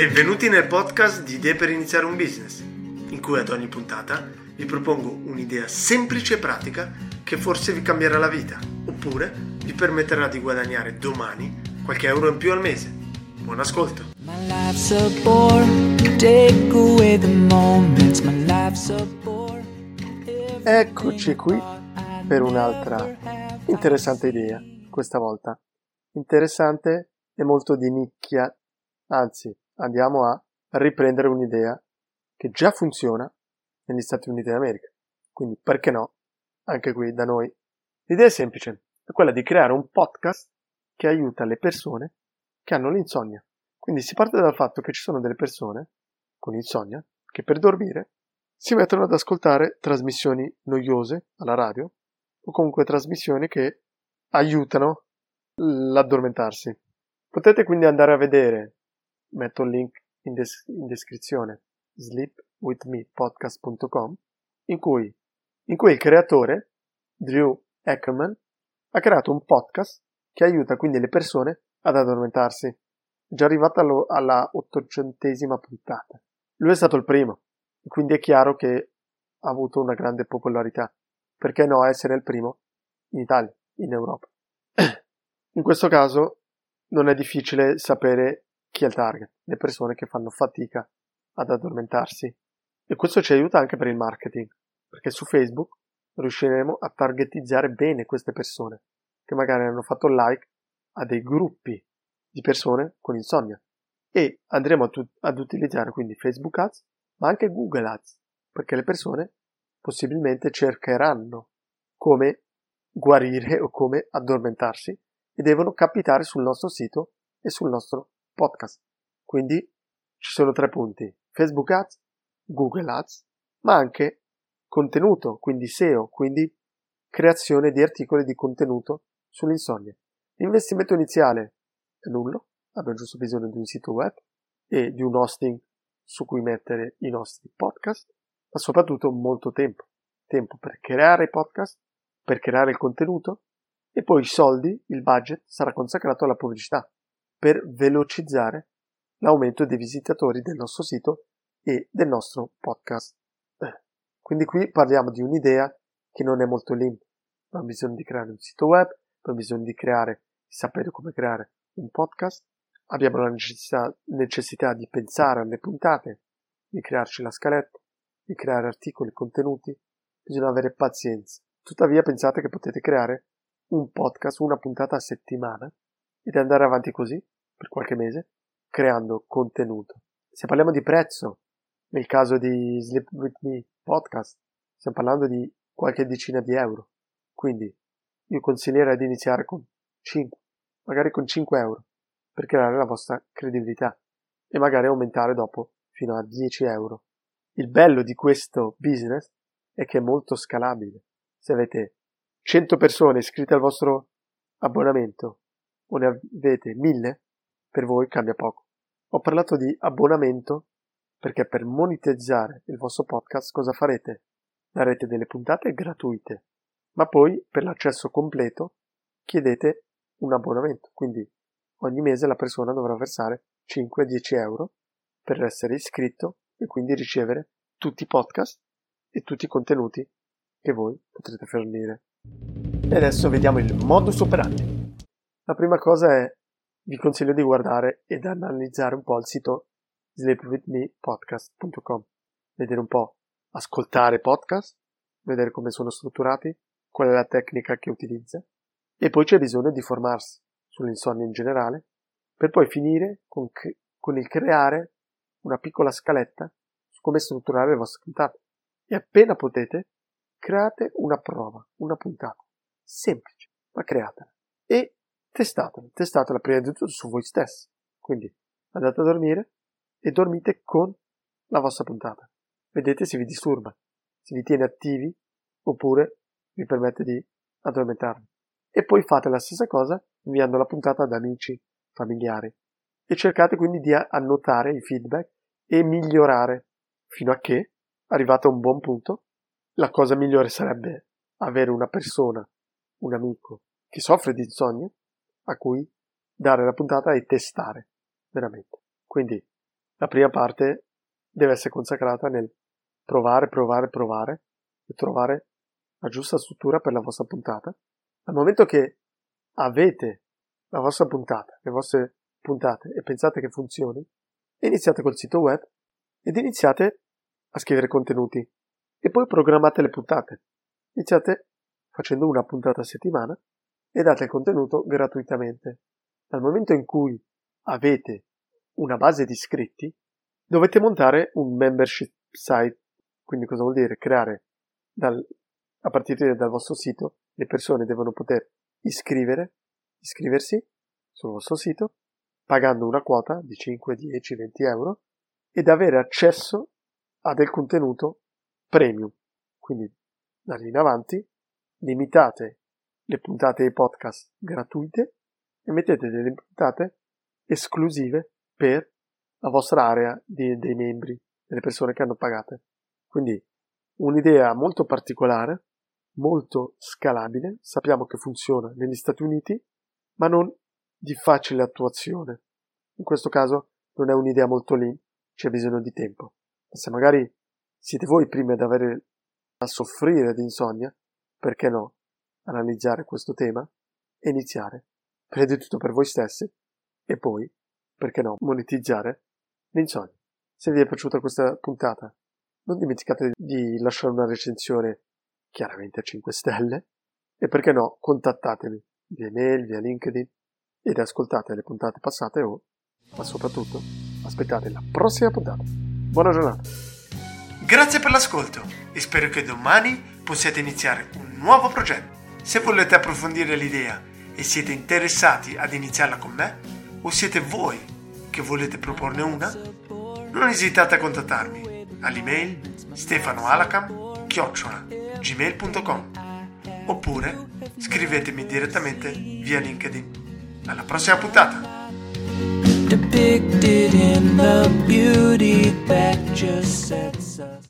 Benvenuti nel podcast di Idee per iniziare un business, in cui ad ogni puntata vi propongo un'idea semplice e pratica che forse vi cambierà la vita, oppure vi permetterà di guadagnare domani qualche euro in più al mese. Buon ascolto! Eccoci qui per un'altra interessante idea, questa volta. Interessante e molto di nicchia, anzi andiamo a riprendere un'idea che già funziona negli Stati Uniti d'America. Quindi perché no? Anche qui da noi. L'idea è semplice, è quella di creare un podcast che aiuta le persone che hanno l'insonnia. Quindi si parte dal fatto che ci sono delle persone con insonnia che per dormire si mettono ad ascoltare trasmissioni noiose alla radio o comunque trasmissioni che aiutano l'addormentarsi. Potete quindi andare a vedere metto il link in, des- in descrizione, sleepwithmepodcast.com, in cui, in cui il creatore, Drew Ackerman, ha creato un podcast che aiuta quindi le persone ad addormentarsi. È già arrivata allo, alla ottocentesima puntata. Lui è stato il primo, quindi è chiaro che ha avuto una grande popolarità. Perché no essere il primo in Italia, in Europa? In questo caso non è difficile sapere chi è il target? Le persone che fanno fatica ad addormentarsi. E questo ci aiuta anche per il marketing, perché su Facebook riusciremo a targetizzare bene queste persone, che magari hanno fatto like a dei gruppi di persone con insonnia. E andremo ad, ad utilizzare quindi Facebook Ads, ma anche Google Ads, perché le persone possibilmente cercheranno come guarire o come addormentarsi e devono capitare sul nostro sito e sul nostro podcast. Quindi ci sono tre punti. Facebook Ads, Google Ads, ma anche contenuto, quindi SEO, quindi creazione di articoli di contenuto sull'insonnia. L'investimento iniziale è nullo, abbiamo giusto bisogno di un sito web e di un hosting su cui mettere i nostri podcast, ma soprattutto molto tempo. Tempo per creare i podcast, per creare il contenuto e poi i soldi, il budget sarà consacrato alla pubblicità per velocizzare l'aumento dei visitatori del nostro sito e del nostro podcast. Eh, quindi qui parliamo di un'idea che non è molto lean. Abbiamo bisogno di creare un sito web, abbiamo bisogno di creare, sapere come creare un podcast, abbiamo la necessità, necessità di pensare alle puntate, di crearci la scaletta, di creare articoli, contenuti, bisogna avere pazienza. Tuttavia pensate che potete creare un podcast, una puntata a settimana ed andare avanti così per qualche mese creando contenuto. Se parliamo di prezzo, nel caso di Sleep With Me podcast, stiamo parlando di qualche decina di euro. Quindi io consiglierei di iniziare con 5, magari con 5 euro, per creare la vostra credibilità e magari aumentare dopo fino a 10 euro. Il bello di questo business è che è molto scalabile. Se avete 100 persone iscritte al vostro abbonamento o ne avete 1000, per voi cambia poco. Ho parlato di abbonamento perché per monetizzare il vostro podcast cosa farete? Darete delle puntate gratuite, ma poi per l'accesso completo chiedete un abbonamento, quindi ogni mese la persona dovrà versare 5-10 euro per essere iscritto e quindi ricevere tutti i podcast e tutti i contenuti che voi potrete fornire. E adesso vediamo il modus operandi. La prima cosa è, vi consiglio di guardare ed analizzare un po' il sito sleepwithmepodcast.com, vedere un po', ascoltare podcast, vedere come sono strutturati, qual è la tecnica che utilizza, e poi c'è bisogno di formarsi sull'insonnia in generale, per poi finire con, con il creare una piccola scaletta su come strutturare le vostre puntate. E appena potete, create una prova, una puntata. Semplice, ma createla. E testatela, testatela prima di tutto su voi stessi. Quindi andate a dormire e dormite con la vostra puntata. Vedete se vi disturba, se vi tiene attivi oppure vi permette di addormentarvi. E poi fate la stessa cosa inviando la puntata ad amici, familiari. E cercate quindi di annotare i feedback e migliorare fino a che, arrivate a un buon punto, la cosa migliore sarebbe avere una persona, un amico che soffre di insonnia a cui dare la puntata e testare veramente. Quindi la prima parte deve essere consacrata nel provare, provare, provare e trovare la giusta struttura per la vostra puntata. Dal momento che avete la vostra puntata, le vostre puntate e pensate che funzioni, iniziate col sito web ed iniziate a scrivere contenuti e poi programmate le puntate. Iniziate facendo una puntata a settimana e date il contenuto gratuitamente. Dal momento in cui avete una base di iscritti, dovete montare un membership site. Quindi cosa vuol dire? Creare dal, a partire dal vostro sito, le persone devono poter iscrivere, iscriversi sul vostro sito, pagando una quota di 5, 10, 20 euro ed avere accesso a del contenuto premium. Quindi da lì in avanti limitate le puntate dei podcast gratuite e mettete delle puntate esclusive per la vostra area di, dei membri, delle persone che hanno pagate. Quindi un'idea molto particolare, molto scalabile, sappiamo che funziona negli Stati Uniti, ma non di facile attuazione. In questo caso non è un'idea molto lean, c'è bisogno di tempo. Se magari siete voi prima ad avere a soffrire di insonnia, perché no? Analizzare questo tema e iniziare. Prima tutto per voi stessi e poi, perché no, monetizzare l'insonnia. Se vi è piaciuta questa puntata, non dimenticate di lasciare una recensione, chiaramente a 5 stelle, e perché no, contattatemi via email, via LinkedIn ed ascoltate le puntate passate o, ma soprattutto, aspettate la prossima puntata. Buona giornata! Grazie per l'ascolto e spero che domani possiate iniziare un nuovo progetto. Se volete approfondire l'idea e siete interessati ad iniziarla con me, o siete voi che volete proporne una, non esitate a contattarmi all'email stefanoalacam.gmail.com oppure scrivetemi direttamente via LinkedIn. Alla prossima puntata!